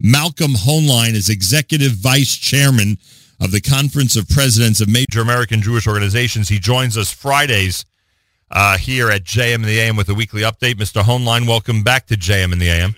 Malcolm Hoenlein is executive vice chairman of the Conference of Presidents of Major American Jewish Organizations. He joins us Fridays uh, here at JM in the AM with a weekly update. Mr. Hoenlein, welcome back to JM in the AM.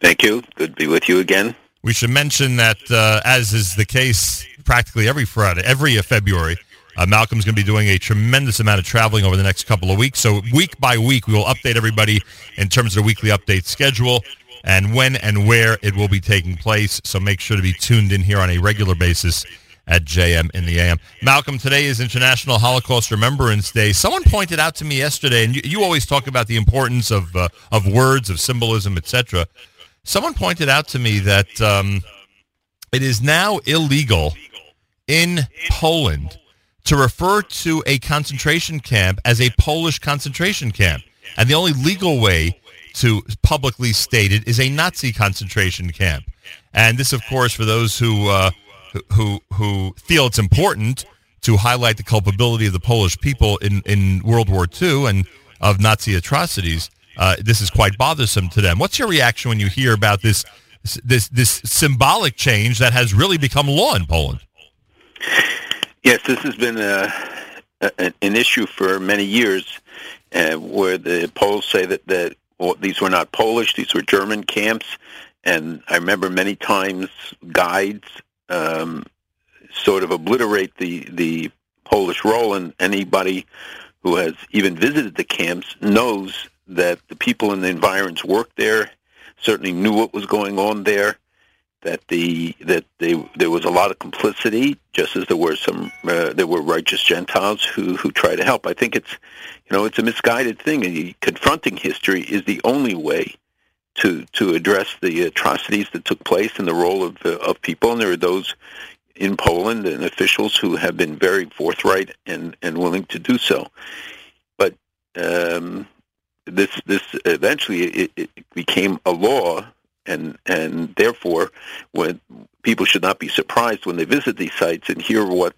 Thank you. Good to be with you again. We should mention that, uh, as is the case practically every Friday, every February, uh, Malcolm's going to be doing a tremendous amount of traveling over the next couple of weeks. So week by week, we will update everybody in terms of the weekly update schedule and when and where it will be taking place. So make sure to be tuned in here on a regular basis at JM in the AM. Malcolm, today is International Holocaust Remembrance Day. Someone pointed out to me yesterday, and you, you always talk about the importance of uh, of words, of symbolism, etc. Someone pointed out to me that um, it is now illegal in Poland to refer to a concentration camp as a Polish concentration camp. And the only legal way to publicly stated is a Nazi concentration camp. And this, of course, for those who uh, who who feel it's important to highlight the culpability of the Polish people in, in World War II and of Nazi atrocities, uh, this is quite bothersome to them. What's your reaction when you hear about this this this symbolic change that has really become law in Poland? Yes, this has been a, a, an issue for many years, uh, where the Poles say that, that these were not Polish; these were German camps. And I remember many times guides um, sort of obliterate the the Polish role, and anybody who has even visited the camps knows that the people in the environs worked there, certainly knew what was going on there, that the that they there was a lot of complicity, just as there were some uh, there were righteous Gentiles who who try to help. I think it's you know it's a misguided thing, and confronting history is the only way to to address the atrocities that took place and the role of uh, of people. And there are those in Poland and officials who have been very forthright and and willing to do so. But um, this this eventually it, it became a law and and therefore, when people should not be surprised when they visit these sites and hear what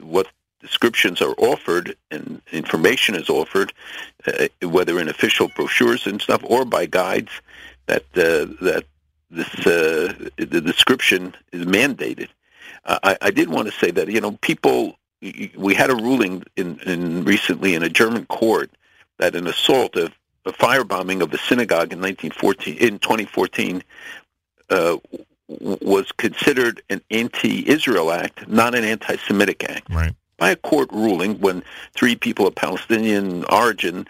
what descriptions are offered and information is offered, uh, whether in official brochures and stuff or by guides, that uh, that this uh, the description is mandated. I, I did want to say that you know people. We had a ruling in, in recently in a German court that an assault of the firebombing of the synagogue in 1914 in 2014 uh, was considered an anti-Israel act, not an anti-Semitic act. Right. By a court ruling, when three people of Palestinian origin,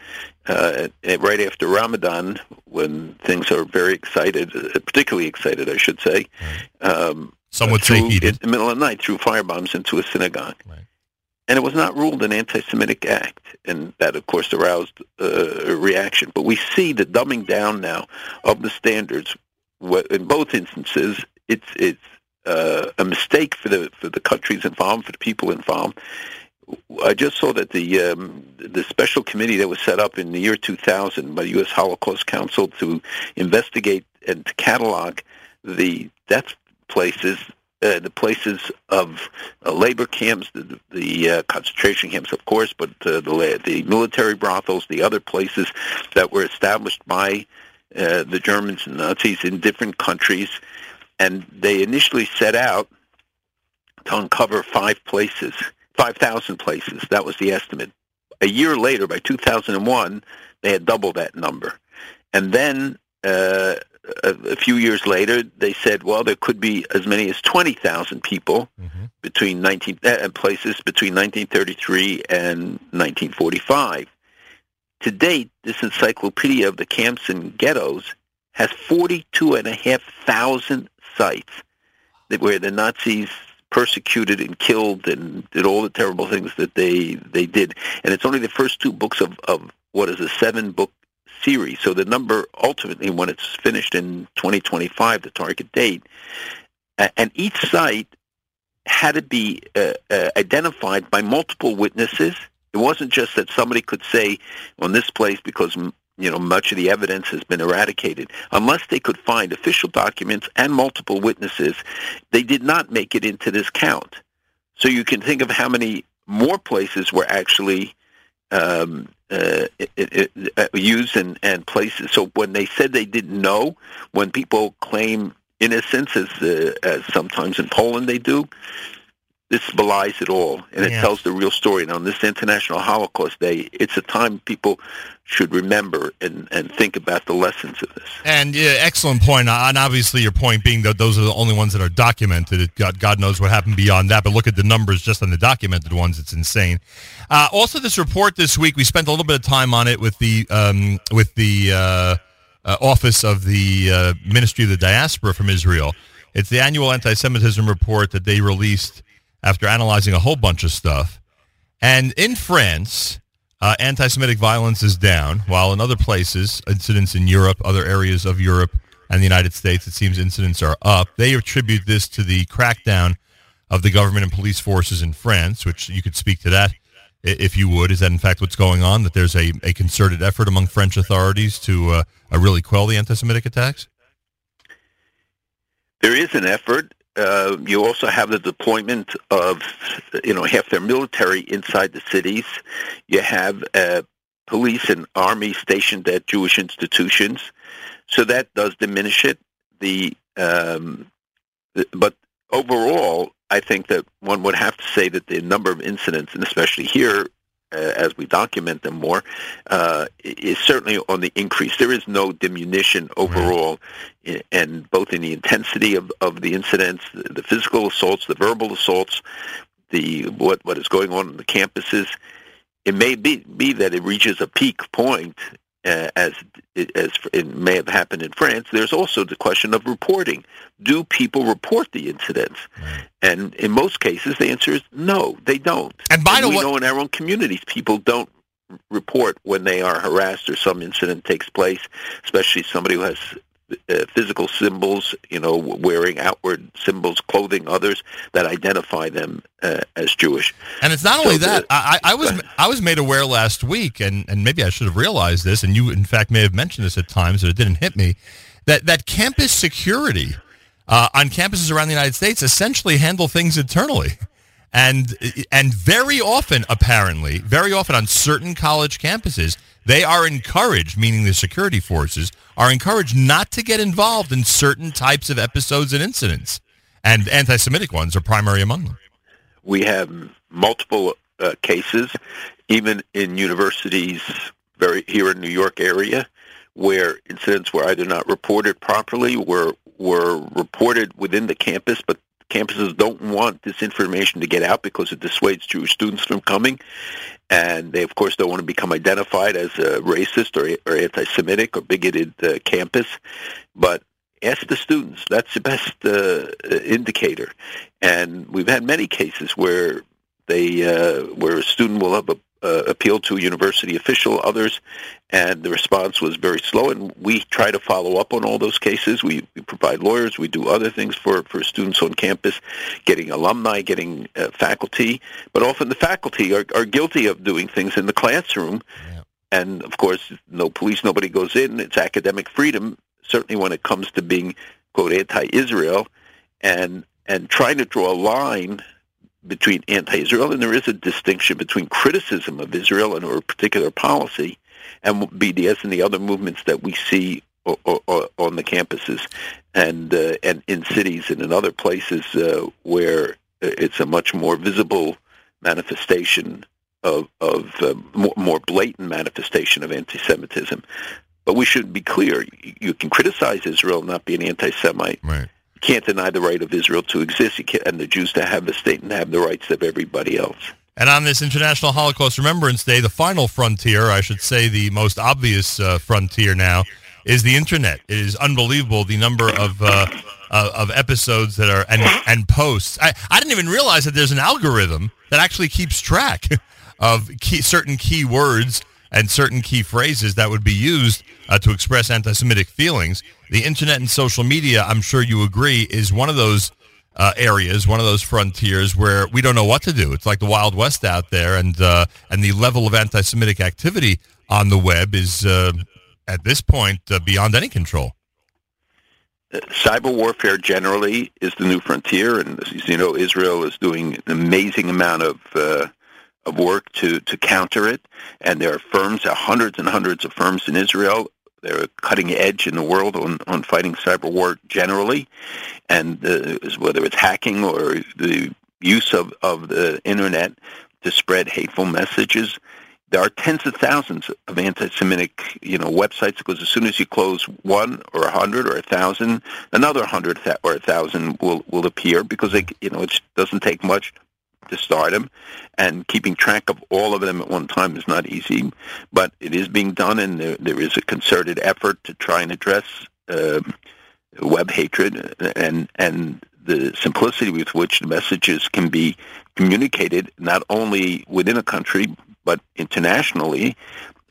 uh, right after Ramadan, when things are very excited, uh, particularly excited, I should say, um, some would say heated. In the middle of the night, threw firebombs into a synagogue. Right and it was not ruled an anti-Semitic act, and that, of course, aroused uh, reaction. But we see the dumbing down now of the standards. In both instances, it's it's uh, a mistake for the for the countries involved, for the people involved. I just saw that the um, the special committee that was set up in the year 2000 by the U.S. Holocaust Council to investigate and to catalog the death places uh, the places of uh, labor camps, the, the uh, concentration camps, of course, but uh, the, the military brothels, the other places that were established by uh, the Germans and Nazis in different countries. And they initially set out to uncover five places, 5,000 places. That was the estimate. A year later, by 2001, they had doubled that number. And then uh, a, a, few years later, they said, well, there could be as many as 20,000 people mm-hmm. between 19 uh, places between 1933 and 1945. To date, this encyclopedia of the camps and ghettos has 42,500 sites that, where the Nazis persecuted and killed and did all the terrible things that they they did. And it's only the first two books of, of what is a seven book series. So the number ultimately, when it's finished in 2025, the target date, and each site had to be uh, uh, identified by multiple witnesses. It wasn't just that somebody could say on this place because you know much of the evidence has been eradicated. Unless they could find official documents and multiple witnesses, they did not make it into this count. So you can think of how many more places were actually um, uh, it, it, uh, used and, and places. So when they said they didn't know, when people claim innocence as uh, as sometimes in Poland they do. This belies it all, and it Yeah. tells the real story. And on this International Holocaust Day, it's a time people should remember and, and think about the lessons of this. And yeah, excellent point. And obviously, your point being that those are the only ones that are documented. It, God, God knows what happened beyond that. But look at the numbers just on the documented ones; it's insane. Uh, also, this report this week, we spent a little bit of time on it with the um, with the uh, uh, office of the uh, Ministry of the Diaspora from Israel. It's the annual anti-Semitism report that they released after analyzing a whole bunch of stuff. And in France, uh, anti-Semitic violence is down, while in other places, incidents in Europe, other areas of Europe and the United States, it seems incidents are up. They attribute this to the crackdown of the government and police forces in France, which you could speak to that if you would. Is that in fact what's going on? That there's a, a concerted effort among French authorities to uh, uh, really quell the anti-Semitic attacks? There is an effort. Uh, you also have the deployment of, you know, half their military inside the cities. You have uh, police and army stationed at Jewish institutions, so that does diminish it. The, um, but overall, I think that one would have to say that the number of incidents, and especially here, as we document them more, uh, is certainly on the increase. There is no diminution overall, i- and both in the intensity of, of the incidents, the, the physical assaults, the verbal assaults, the what what is going on in the campuses. It may be be that it reaches a peak point, uh, as as it may have happened in France. There's also the question of reporting. Do people report the incidents? And in most cases, the answer is no, they don't. And by the way, we know in our own communities, people don't report when they are harassed or some incident takes place, especially somebody who has uh, physical symbols, you know, wearing outward symbols, clothing others that identify them uh, as Jewish. And it's not So only that. I, I I was I was made aware last week, and, and maybe I should have realized this, and you in fact may have mentioned this at times, but it didn't hit me. That that campus security uh, on campuses around the United States essentially handle things internally, and and very often, apparently, very often on certain college campuses, they are encouraged, meaning the security forces are encouraged not to get involved in certain types of episodes and incidents, and anti-Semitic ones are primary among them. We have multiple uh, cases, even in universities very here in New York area, where incidents were either not reported properly, were were reported within the campus, but campuses don't want this information to get out because it dissuades Jewish students from coming, and they of course don't want to become identified as a racist or, or anti-Semitic or bigoted uh, campus, but ask the students. That's the best uh, indicator. And we've had many cases where they uh, where a student will have a, uh, appealed to a university official, others, and the response was very slow. And we try to follow up on all those cases. We, we provide lawyers. We do other things for, for students on campus, getting alumni, getting uh, faculty. But often the faculty are, are guilty of doing things in the classroom. Yeah. And of course, no police, nobody goes in. It's academic freedom. Certainly, when it comes to being quote anti-Israel, and and trying to draw a line between anti-Israel, and there is a distinction between criticism of Israel and or a particular policy, and BDS and the other movements that we see on the campuses and uh, and in cities and in other places uh, where it's a much more visible manifestation of of uh, more, more blatant manifestation of anti-Semitism. But we should be clear: you, can criticize Israel, and not be an anti-Semite Right. Can't deny the right of Israel to exist, and the Jews to have the state and have the rights of everybody else. And on this International Holocaust Remembrance Day, the final frontier, I should say the most obvious uh, frontier now, is the internet. It is unbelievable the number of uh, uh, of episodes that are and and posts. I, I didn't even realize that there's an algorithm that actually keeps track of key, certain key words and certain key phrases that would be used uh, to express anti-Semitic feelings. The internet and social media, I'm sure you agree, is one of those uh, areas, one of those frontiers where we don't know what to do. It's like the Wild West out there, and uh, and the level of anti-Semitic activity on the web is uh, at this point uh, beyond any control. Cyber warfare generally is the new frontier, and as you know, Israel is doing an amazing amount of uh, of work to to counter it. And there are firms, there are hundreds and hundreds of firms in Israel. they're cutting edge in the world on, on fighting cyber war generally, and uh, whether it's hacking or the use of, of the internet to spread hateful messages. There are tens of thousands of anti-Semitic, you know, websites because as soon as you close one or a hundred or a thousand, another hundred or a thousand will will appear because they, you know, it doesn't take much to start them, and keeping track of all of them at one time is not easy. But it is being done, and there, there is a concerted effort to try and address um, web hatred and and the simplicity with which the messages can be communicated, not only within a country but internationally.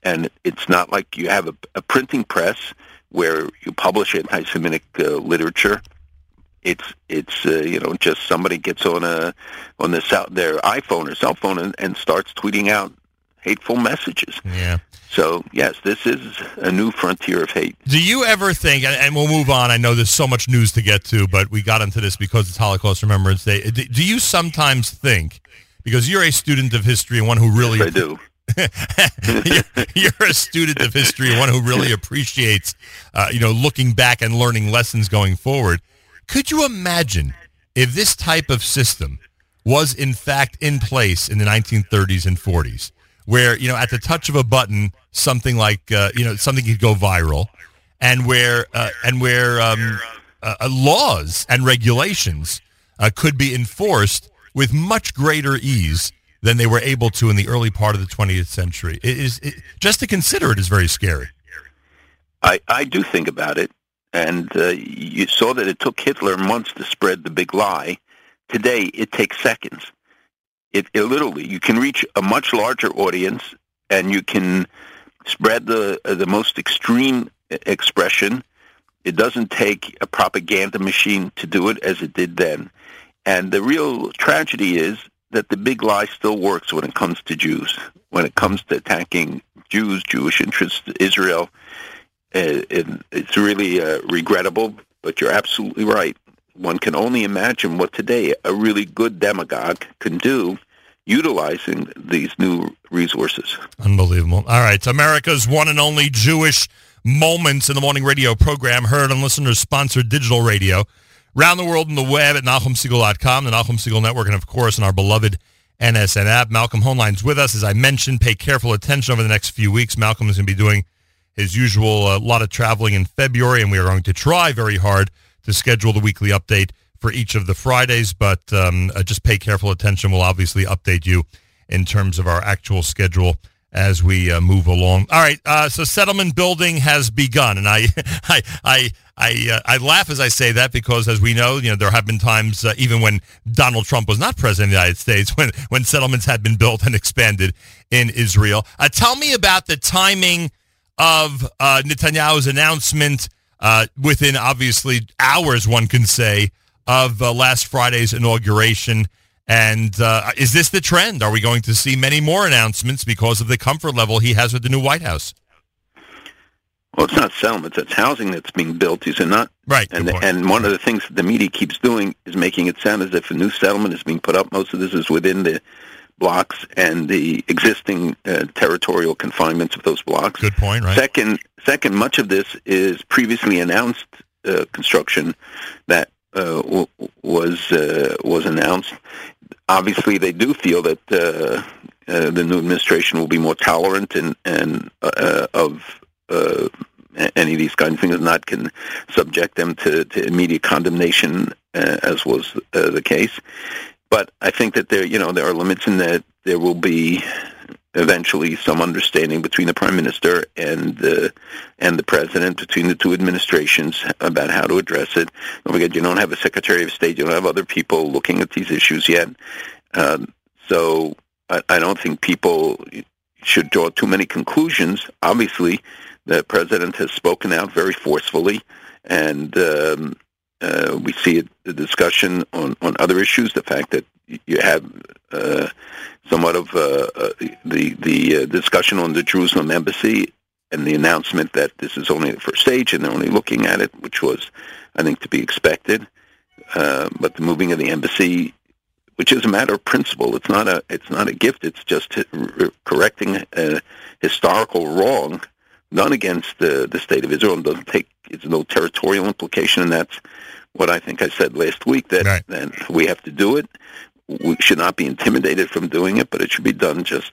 And it's not like you have a, a printing press where you publish anti-Semitic uh, literature it's it's uh, you know just somebody gets on a on the cell, their iPhone or cell phone and, and starts tweeting out hateful messages. Yeah. So yes, this is a new frontier of hate. Do you ever think? And we'll move on. I know there's so much news to get to, but we got into this because it's Holocaust Remembrance Day. Do you sometimes think, because you're a student of history and one who really yes, I do. you're, you're, a student of history and one who really appreciates, uh, you know, looking back and learning lessons going forward. Could you imagine if this type of system was in fact in place in the 1930s and 40s, where you know at the touch of a button, something like uh, you know something could go viral, and where uh, and where um, uh, uh laws and regulations uh, could be enforced with much greater ease than they were able to in the early part of the 20th century. It is it, just to consider it is very scary. I, I do think about it, and uh, you saw that it took Hitler months to spread the big lie. Today, it takes seconds. It, it literally, you can reach a much larger audience, and you can spread the uh, the most extreme expression. It doesn't take a propaganda machine to do it as it did then. And the real tragedy is that the big lie still works when it comes to Jews, when it comes to attacking Jews, Jewish interests, Israel it, it's really uh, regrettable, but you're absolutely right. One can only imagine what today a really good demagogue can do utilizing these new resources. Unbelievable. All right. America's one and only Jewish Moments in the Morning radio program heard on listeners-sponsored digital radio. Round the world in the web at NachumSegal.com, the Nachum Segal Network, and of course on our beloved NSN app. Malcolm Hoenlein's with us. As I mentioned, pay careful attention over the next few weeks. Malcolm is going to be doing his usual a uh, lot of traveling in February, and we are going to try very hard to schedule the weekly update for each of the Fridays. But um, uh, just pay careful attention. We'll obviously update you in terms of our actual schedule as we uh, move along. All right, uh, so settlement building has begun, and I, I, I, I, uh, I, laugh as I say that because, as we know, you know there have been times, uh, even when Donald Trump was not president of the United States, when when settlements had been built and expanded in Israel. Tell me about the timing of uh, Netanyahu's announcement uh, within obviously hours, one can say, of uh, last Friday's inauguration. And uh, is this the trend? Are we going to see many more announcements because of the comfort level he has with the new White House? Well, it's not settlements; it's housing that's being built. These are not right. And and one of the things the media keeps doing is making it sound as if a new settlement is being put up. Most of this is within the blocks and the existing uh, territorial confinements of those blocks. Good point, right? Second, second, much of this is previously announced uh, construction that uh, w- was uh, was announced. Obviously, they do feel that uh, uh, the new administration will be more tolerant and and of any of these kinds of things, not can subject them to, to immediate condemnation, as was the case. But I think that there, you know, there are limits in that there will be eventually some understanding between the prime minister and the and the president, between the two administrations, about how to address it. Don't forget, you don't have a secretary of state, you don't have other people looking at these issues yet. Um, so I, I don't think people should draw too many conclusions. Obviously, the president has spoken out very forcefully, and um, uh, we see the discussion on, on other issues, the fact that you have uh, somewhat of uh, uh the the uh, discussion on the Jerusalem embassy and the announcement that this is only the first stage and they're only looking at it, which was, I think, to be expected. Uh, but the moving of the embassy, which is a matter of principle, it's not a it's not a gift. It's just correcting a historical wrong done against the the state of Israel doesn't take it's no territorial implication, and that's what I think I said last week that Right. that we have to do it. We should not be intimidated from doing it, but it should be done just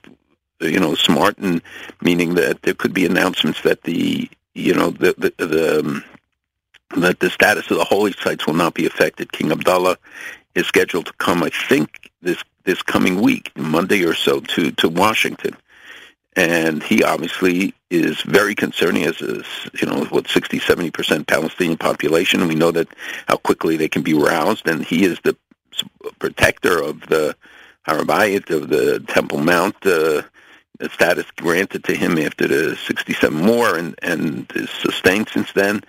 you know smart and meaning that there could be announcements that the you know the the, the um, that the status of the holy sites will not be affected. King Abdullah is scheduled to come, I think, this this coming week, Monday or so, to to Washington, and he obviously is very concerned. as a you know what 60 70 percent Palestinian population, and we know that how quickly they can be roused, and he is the protector of the Har HaBayit of the Temple Mount. Uh, status granted to him after the 67 war and, and is sustained since then.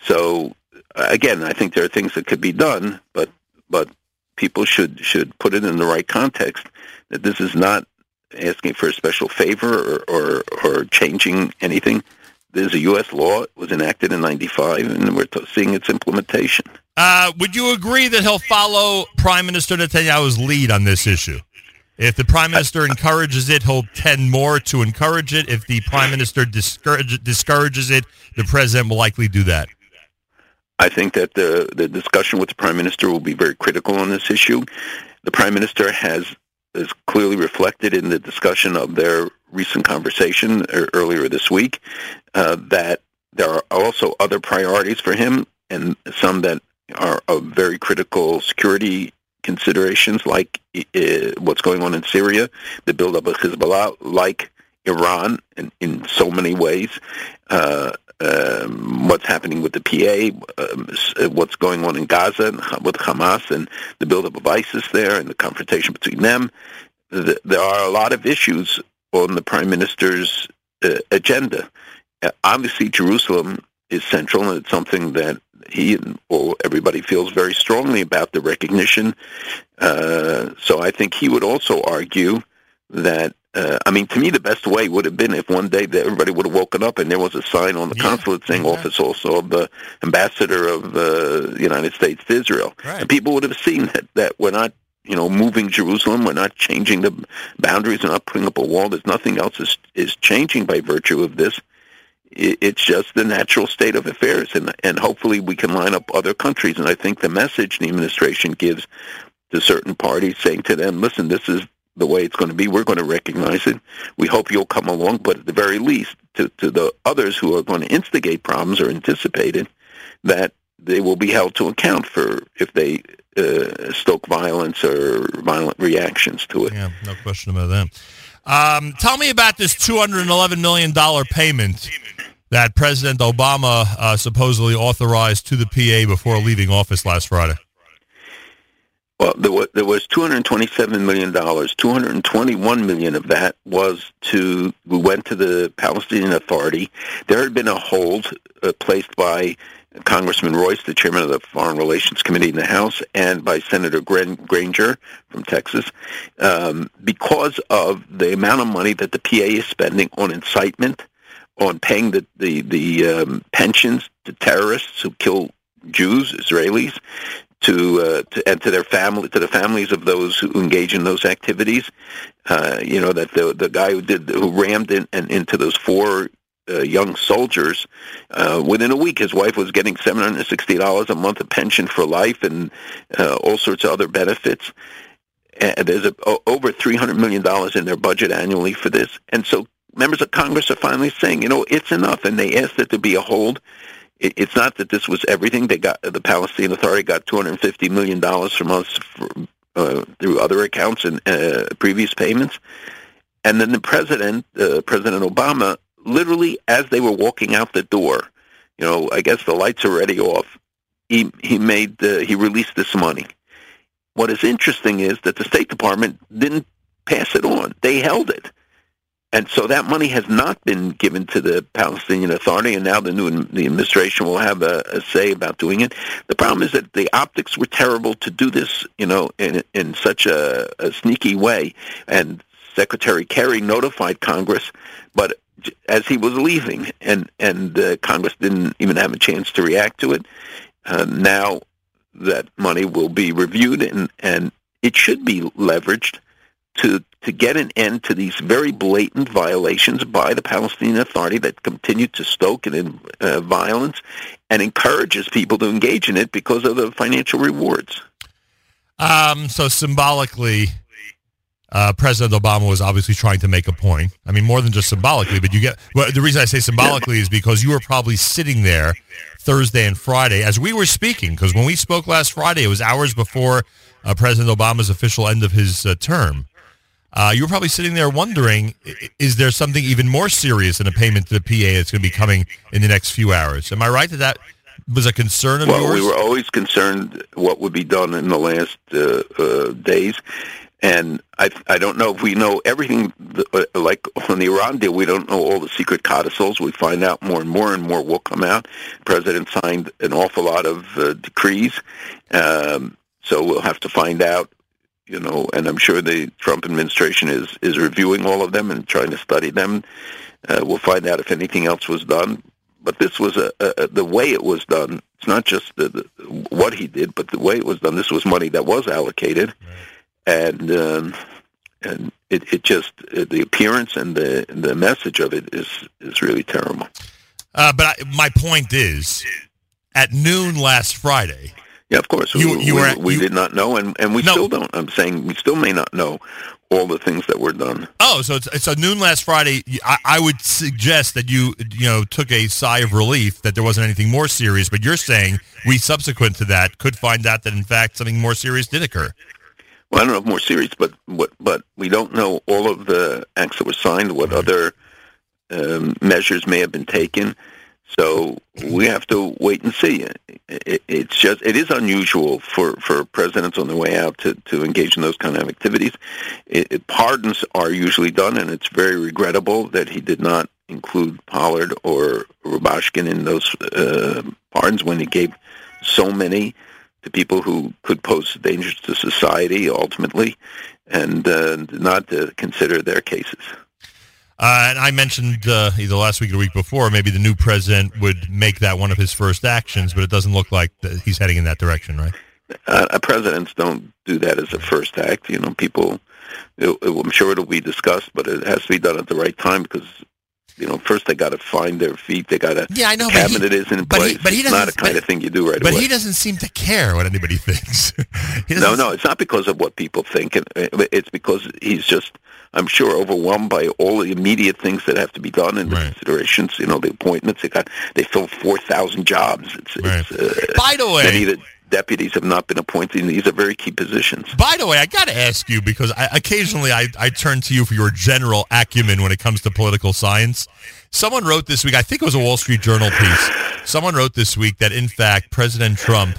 So again, I think there are things that could be done, but but people should should put it in the right context. That this is not asking for a special favor or or, or changing anything. There's a U.S. law. It was enacted in '95, and we're t- seeing its implementation. Uh, would you agree that he'll follow Prime Minister Netanyahu's lead on this issue? If the Prime Minister encourages it, he'll tend more to encourage it. If the Prime Minister discourage, discourages it, the President will likely do that. I think that the the discussion with the prime minister will be very critical on this issue. The prime minister has is clearly reflected in the discussion of their recent conversation er- earlier this week uh, that there are also other priorities for him and some that are of very critical security considerations like uh, what's going on in Syria, the buildup of Hezbollah, like Iran in, in so many ways. Uh, um, what's happening with the PA, um, uh, what's going on in Gaza with Hamas and the buildup of ISIS there and the confrontation between them. Th- There are a lot of issues on the prime minister's uh, agenda. Uh, obviously, Jerusalem is central, and it's something that he and or everybody feels very strongly about the recognition. Uh, so I think he would also argue that uh, I mean, to me, the best way would have been if one day that everybody would have woken up and there was a sign on the Yeah, consulate saying exactly. office also of the ambassador of uh, the United States to Israel. Right. And people would have seen that, that we're not, you know, moving Jerusalem. We're not changing the boundaries. We're not putting up a wall. There's nothing else is, is changing by virtue of this. I- It's just the natural state of affairs. And, and hopefully we can line up other countries. And I think the message the administration gives to certain parties saying to them, listen, this is the way it's going to be. We're going to recognize it. We hope you'll come along, but at the very least, to, to the others who are going to instigate problems or anticipate it, that they will be held to account for if they uh, stoke violence or violent reactions to it. Yeah, no question about that. Um, tell me about this $211 million payment that President Obama uh, supposedly authorized to the PA before leaving office last Friday. Well, there was, there was 227 million dollars. 221 million of that was to we went to the Palestinian Authority. There had been a hold uh, placed by Congressman Royce, the chairman of the Foreign Relations Committee in the House, and by Senator Granger from Texas, um, because of the amount of money that the PA is spending on incitement, on paying the the, the um, pensions to terrorists who kill Jews, Israelis, to, uh, to and to their family, to the families of those who engage in those activities. Uh, you know that the the guy who did who rammed in, and into those four uh, young soldiers uh, within a week, his wife was getting seven hundred sixty dollars a month of pension for life and uh, all sorts of other benefits. And there's a, over three hundred million dollars in their budget annually for this, and so members of Congress are finally saying, you know, it's enough, and they asked it to be a hold it's not that this was everything. They got the Palestinian Authority got 250 million dollars from us for, uh, through other accounts and uh, previous payments, and then the president, uh, President Obama, literally as they were walking out the door, you know, I guess the lights are already off. He he made uh, he released this money. What is interesting is that the State Department didn't pass it on; they held it. And so that money has not been given to the Palestinian Authority, and now the new the administration will have a, a say about doing it. The problem is that the optics were terrible to do this, you know, in in such a, a sneaky way. And Secretary Kerry notified Congress, but as he was leaving, and and uh, Congress didn't even have a chance to react to it. Uh, now that money will be reviewed, and and it should be leveraged to to get an end to these very blatant violations by the Palestinian Authority that continue to stoke in uh, violence and encourages people to engage in it because of the financial rewards. Um, so symbolically, uh, President Obama was obviously trying to make a point. I mean, more than just symbolically, but you get well, the reason I say symbolically is because you were probably sitting there Thursday and Friday as we were speaking. Because when we spoke last Friday, it was hours before uh, President Obama's official end of his uh, term. Uh, you were probably sitting there wondering, is there something even more serious than a payment to the PA that's going to be coming in the next few hours? Am I right that that was a concern of well, yours? we were always concerned what would be done in the last uh, uh, days. And I, I don't know if we know everything, uh, like on the Iran deal, we don't know all the secret codicils. We find out more and more and more will come out. The president signed an awful lot of uh, decrees. Um, so we'll have to find out you know, and I'm sure the Trump administration is is reviewing all of them and trying to study them. Uh, we'll find out if anything else was done. But this was a, a the way it was done. It's not just the, the, what he did, but the way it was done. This was money that was allocated, and um, and it, it just uh, the appearance and the the message of it is is really terrible. Uh, but I, my point is, at noon last Friday, yeah, of course. You, we, you were, we, we you, did not know, and, and we no. still don't. I'm saying we still may not know all the things that were done. Oh, so it's, it's a noon last Friday. I, I, would suggest that you you know took a sigh of relief that there wasn't anything more serious. But you're saying we subsequent to that could find out that in fact something more serious did occur. Well, I don't know if more serious, but what but we don't know all of the acts that were signed. What right. other um, measures may have been taken. So we have to wait and see. It, it's just it is unusual for, for presidents on their way out to, to engage in those kind of activities. It, it, pardons are usually done, and it's very regrettable that he did not include Pollard or Rubashkin in those uh, pardons when he gave so many to people who could pose dangers to society ultimately, and uh, not to consider their cases. Uh, and I mentioned uh, either last week or the week before, maybe the new president would make that one of his first actions, but it doesn't look like he's heading in that direction, right? Uh, presidents don't do that as a first act. You know, people. It, it, I'm sure it'll be discussed, but it has to be done at the right time because you know, first they got to find their feet. They got to yeah, I know. Cabinet he, is in place. He, but he it's not a kind but, of thing you do right but away. But he doesn't seem to care what anybody thinks. no, no, it's not because of what people think. It's because he's just I'm sure, overwhelmed by all the immediate things that have to be done and the right. considerations. You know, the appointments. They got they fill four thousand jobs. It's, right. it's uh, by the way, the deputies have not been appointed. These are very key positions. By the way, I got to ask you because I, occasionally I, I turn to you for your general acumen when it comes to political science. Someone wrote this week. I think it was a Wall Street Journal piece. Someone wrote this week that in fact President Trump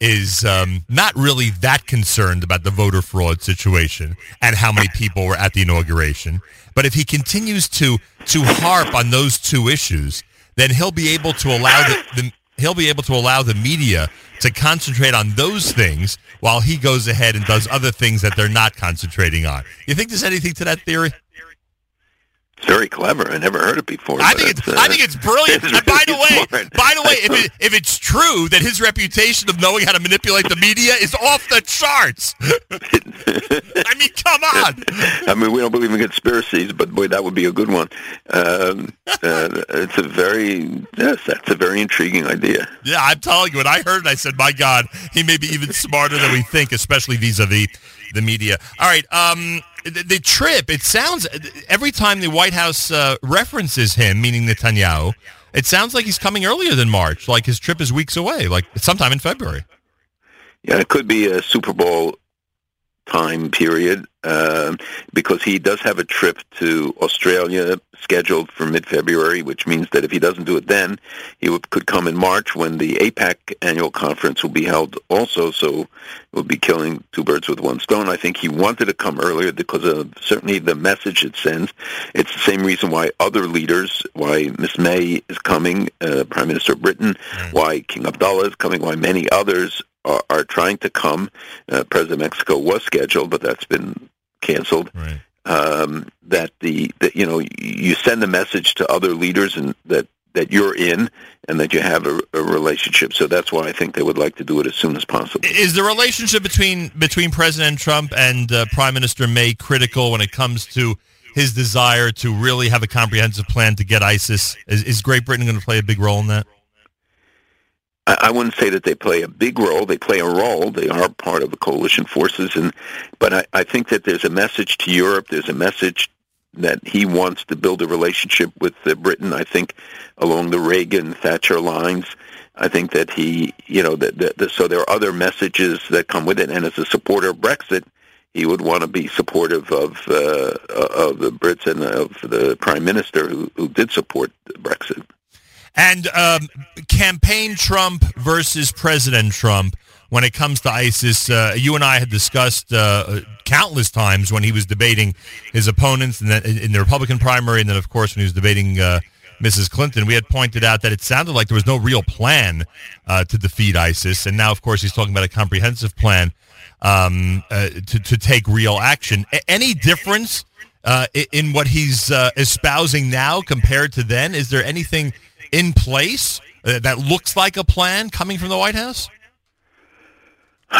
is um, not really that concerned about the voter fraud situation and how many people were at the inauguration. But if he continues to to harp on those two issues, then he'll be able to allow the, the he'll be able to allow the media to concentrate on those things while he goes ahead and does other things that they're not concentrating on. You think there's anything to that theory? It's very clever. I never heard it before. I think it's, uh, I think it's brilliant. It's and by the way, smart. by the way, if it, if it's true that his reputation of knowing how to manipulate the media is off the charts, I mean, come on. I mean, we don't believe in conspiracies, but boy, that would be a good one. Um, uh, it's a very yes, that's a very intriguing idea. Yeah, I'm telling you. When I heard it, I said, "My God, he may be even smarter than we think, especially vis-a-vis the media." All right. Um, the, the, trip, it sounds, every time the White House uh, references him, meaning Netanyahu, it sounds like he's coming earlier than March, like his trip is weeks away, like sometime in February. Yeah, it could be a Super Bowl time period uh, because he does have a trip to Australia scheduled for mid-February, which means that if he doesn't do it then, he would, could come in March when the AIPAC annual conference will be held also, so it will be killing two birds with one stone. I think he wanted to come earlier because of certainly the message it sends. It's the same reason why other leaders, why Miss May is coming, uh, Prime Minister of Britain, mm. why King Abdullah is coming, why many others are, are trying to come. Uh, President Mexico was scheduled, but that's been canceled. Right. Um, that the that you know you send the message to other leaders and that that you're in and that you have a, a, relationship. So that's why I think they would like to do it as soon as possible. Is the relationship between between President Trump and uh, Prime Minister May critical when it comes to his desire to really have a comprehensive plan to get ISIS? Is, is Great Britain going to play a big role in that? I, I wouldn't say that they play a big role. They play a role. They are part of the coalition forces, and but I, I think that there's a message to Europe. There's a message that he wants to build a relationship with uh, Britain. I think along the Reagan Thatcher lines. I think that he, you know, that, that, that so there are other messages that come with it. And as a supporter of Brexit, he would want to be supportive of uh, of the Brits and of the Prime Minister who, who did support Brexit. And um, campaign Trump versus President Trump when it comes to ISIS. Uh, you and I had discussed uh, countless times when he was debating his opponents in the, in the, Republican primary, and then, of course, when he was debating uh, Mrs. Clinton. We had pointed out that it sounded like there was no real plan uh, to defeat ISIS, and now, of course, he's talking about a comprehensive plan um, uh, to, to take real action. A- any difference uh, in what he's espousing now compared to then? Is there anything – in place that looks like a plan coming from the White House?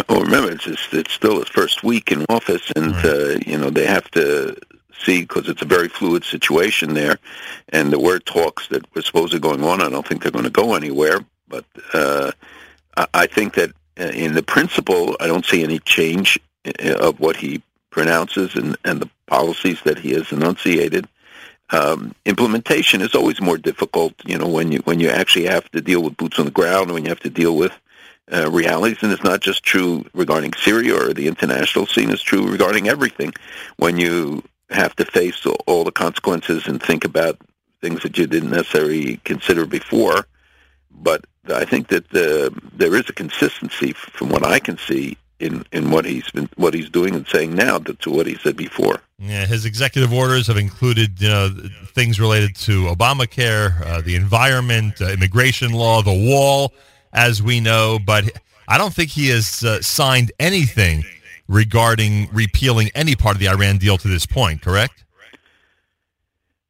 Well, remember, it's just, it's still his first week in office, and right. uh, you know they have to see because it's a very fluid situation there, and there were talks that were supposedly going on. I don't think they're going to go anywhere, but uh, I, I think that uh, in the principle, I don't see any change uh, of what he pronounces and, and the policies that he has enunciated. Um, implementation is always more difficult, you know, when you when you actually have to deal with boots on the ground, when you have to deal with uh, realities, and it's not just true regarding Syria or the international scene. It's true regarding everything. When you have to face all the consequences and think about things that you didn't necessarily consider before. But I think that the, there is a consistency from what I can see in, in what he's been what he's doing and saying now to, what he said before. Yeah, his executive orders have included you know things related to Obamacare, uh, the environment, uh, immigration law, the wall, as we know. But I don't think he has uh, signed anything regarding repealing any part of the Iran deal to this point. Correct?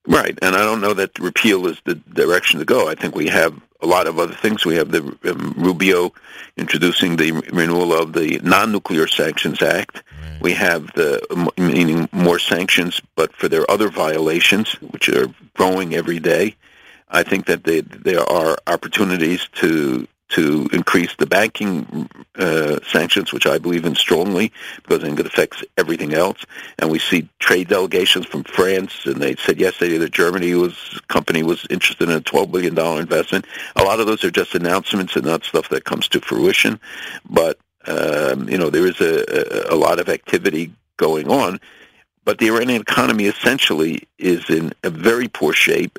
Right, and I don't know that repeal is the direction to go. I think we have a lot of other things. We have the um, Rubio introducing the renewal of the Non-Nuclear Sanctions Act. Right. We have the meaning more sanctions, but for their other violations, which are growing every day. I think that they, there are opportunities to to increase the banking uh, sanctions, which I believe in strongly, because I think it affects everything else. And we see trade delegations from France, and they said yesterday that Germany was company was interested in a $12 billion investment. A lot of those are just announcements and not stuff that comes to fruition. But um, you know, there is a, a, a lot of activity going on. But the Iranian economy essentially is in a very poor shape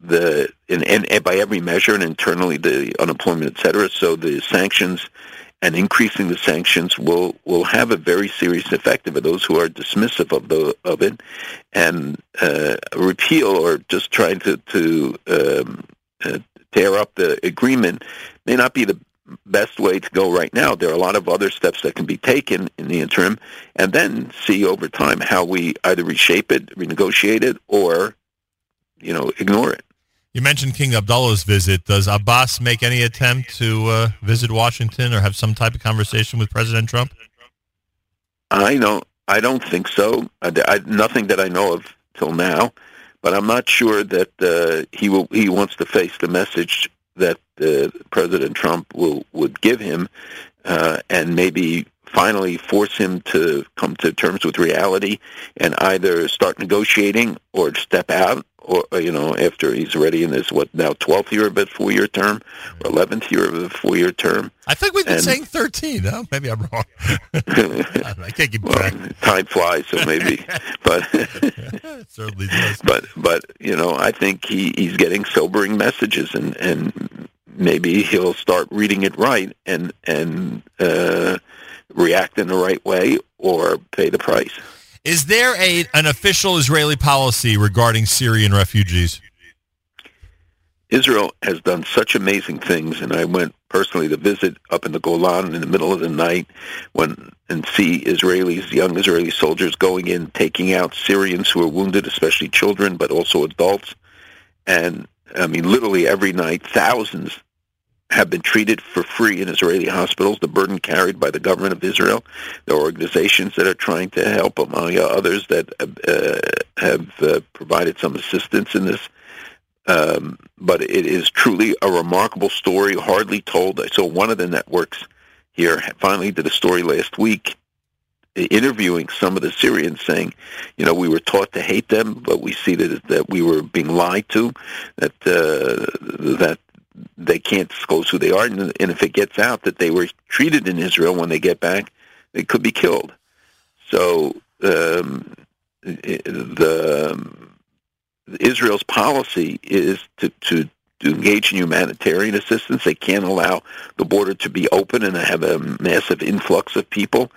the and, and, by every measure and internally the unemployment, et cetera. So the sanctions and increasing the sanctions will will have a very serious effect for those who are dismissive of the of it, and uh, repeal or just trying to to um, uh, tear up the agreement may not be the best way to go right now. There are a lot of other steps that can be taken in the interim, and then see over time how we either reshape it, renegotiate it, or you know ignore it. You mentioned King Abdullah's visit. Does Abbas make any attempt to uh, visit Washington or have some type of conversation with President Trump? I don't. I don't think so. I, I, nothing that I know of till now, but I'm not sure that uh, he will. He wants to face the message that uh, President Trump will would give him, uh, and maybe finally force him to come to terms with reality and either start negotiating or step out or you know after he's already in his what now 12th year of a four-year term or 11th year of a four-year term. I think we've been and, saying 13 no maybe i'm wrong. I can't keep track. Well, time flies so maybe. But certainly does. but but you know i think he he's getting sobering messages and and maybe he'll start reading it right and and uh react in the right way or pay the price. Is there a an official Israeli policy regarding Syrian refugees? Israel has done such amazing things, and I went personally to visit up in the Golan in the middle of the night when and see Israelis, young Israeli soldiers going in, taking out Syrians who are wounded, especially children, but also adults. And I mean, literally every night, thousands have been treated for free in Israeli hospitals, the burden carried by the government of Israel. There are organizations that are trying to help, among others that uh, have uh, provided some assistance in this. Um, but it is truly a remarkable story, hardly told. I saw one of the networks here finally did a story last week interviewing some of the Syrians saying, you know, we were taught to hate them, but we see that that we were being lied to, that uh, that they can't disclose who they are, and, and if it gets out that they were treated in Israel when they get back, they could be killed. So um, the um, Israel's policy is to, to to engage in humanitarian assistance. They can't allow the border to be open and have a massive influx of people.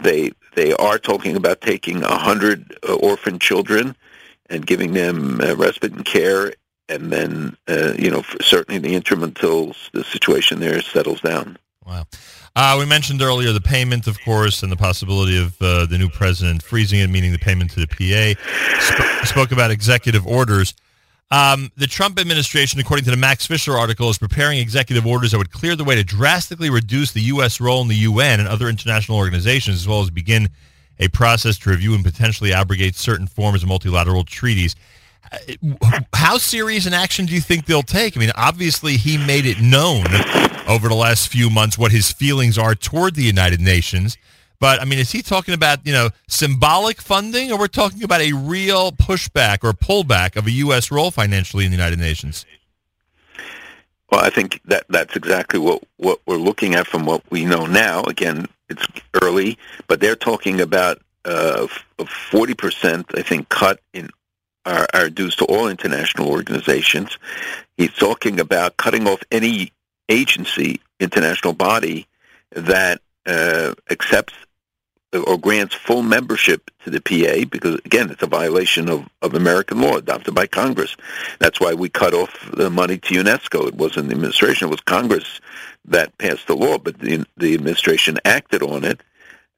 They they are talking about taking a hundred uh, orphan children and giving them uh, respite and care, and then uh, you know certainly in the interim until the situation there settles down. Wow. Uh, we mentioned earlier the payment, of course, and the possibility of uh, the new president freezing it, meaning the payment to the PA. Sp- spoke about executive orders. Um, the Trump administration, according to the Max Fisher article, is preparing executive orders that would clear the way to drastically reduce the U.S. role in the UN and other international organizations, as well as begin a process to review and potentially abrogate certain forms of multilateral treaties. How serious an action do you think they'll take? I mean, obviously, he made it known over the last few months what his feelings are toward the United Nations. But I mean, is he talking about you know symbolic funding, or we're talking about a real pushback or pullback of a U.S. role financially in the United Nations? Well, I think that that's exactly what what we're looking at from what we know now. Again, it's early, but they're talking about uh, a forty percent, I think, cut in our dues to all international organizations. He's talking about cutting off any agency, international body that uh, accepts or grants full membership to the PA because, again, it's a violation of, of American law adopted by Congress. That's why we cut off the money to UNESCO. It wasn't the administration; it was Congress that passed the law, but the, the administration acted on it,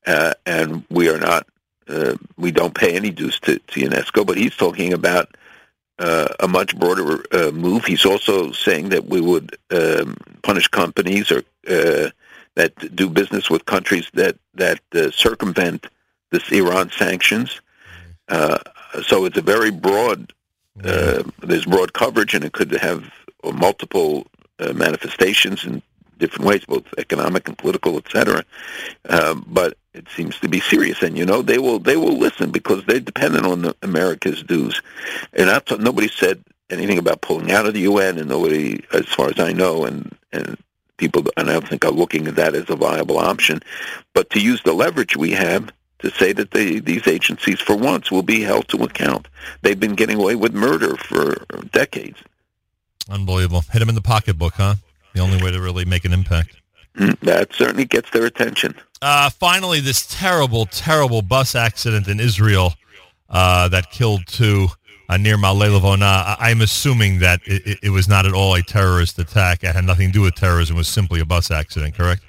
uh, and we are not. Uh, we don't pay any dues to, to UNESCO, but he's talking about uh, a much broader uh, move. He's also saying that we would um, punish companies or uh, that do business with countries that that uh, circumvent this Iran sanctions. Uh, so it's a very broad. There's broad coverage, and it could have multiple manifestations in different ways, both economic and political, etc. Um, but it seems to be serious, and you know they will they will listen because they're dependent on the, America's dues. And I nobody said anything about pulling out of the UN, and nobody, as far as I know, and and people, and I don't think are looking at that as a viable option. But to use the leverage we have to say that they, these agencies, for once, will be held to account. They've been getting away with murder for decades. Unbelievable. Hit them in the pocketbook, huh? The only way to really make an impact. Mm, that certainly gets their attention. Uh, finally, this terrible, terrible bus accident in Israel uh, that killed two uh, near Lavona. I'm assuming that it, it, was not at all a terrorist attack. It had nothing to do with terrorism. It was simply a bus accident, correct?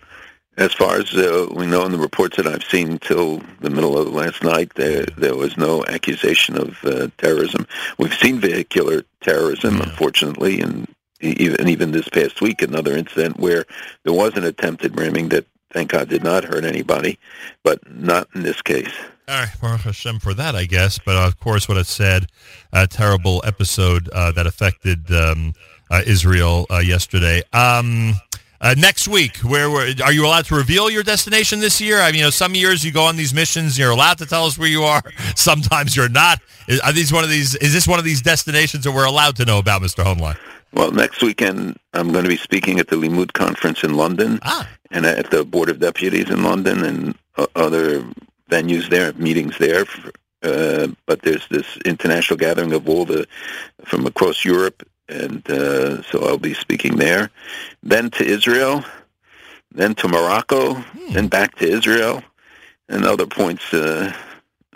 As far as uh, we know in the reports that I've seen till the middle of last night, there there was no accusation of uh, terrorism. We've seen vehicular terrorism, yeah. unfortunately, and even even this past week, another incident where there was an attempted ramming that, thank God, did not hurt anybody, but not in this case. All right, Baruch Hashem for that, I guess. But of course, what I said, a terrible episode uh, that affected um, uh, Israel uh, yesterday. Um, uh, next week, where, where, are you allowed to reveal your destination this year? I mean, you know, some years you go on these missions, you're allowed to tell us where you are. Sometimes you're not. Is, are these one of these? Is this one of these destinations that we're allowed to know about, Mr. Hoenlein? Well, next weekend I'm going to be speaking at the Limmud conference in London, ah. and at the Board of Deputies in London, and other venues there, meetings there. Uh, but there's this international gathering of all the from across Europe, and uh, so I'll be speaking there. Then to Israel, then to Morocco, hmm. then back to Israel, and other points uh,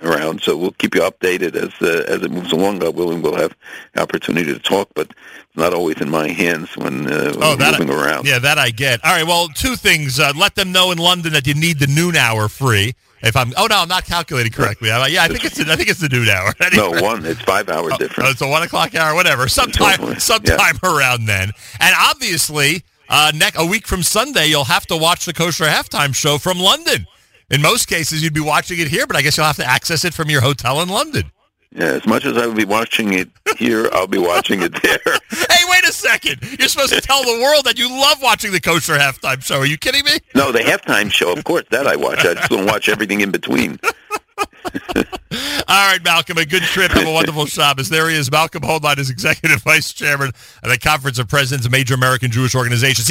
around. So we'll keep you updated as uh, as it moves along. God willing, we'll have opportunity to talk, but it's not always in my hands when, uh, when oh, that moving I, around. Yeah, that I get. All right. Well, two things. Uh, let them know in London that you need the noon hour free. If I'm, oh no, I'm not calculating correctly. I'm like, yeah, I think it's, I think it's the noon hour. No, one. It's five hours oh, difference. Oh, it's a one o'clock hour, whatever. Sometime, sometime yeah. around then. And obviously, uh, next a week from Sunday, you'll have to watch the kosher halftime show from London. In most cases, you'd be watching it here, but I guess you'll have to access it from your hotel in London. Yeah, as much as I would be watching it here, I'll be watching it there. hey, wait a second. You're supposed to tell the world that you love watching the kosher halftime show. Are you kidding me? No, the halftime show, of course, that I watch. I just don't watch everything in between. All right, Malcolm, a good trip. Have a wonderful Shabbos. There he is. Malcolm Hoenlein is Executive Vice Chairman of the Conference of Presidents of Major American Jewish Organizations.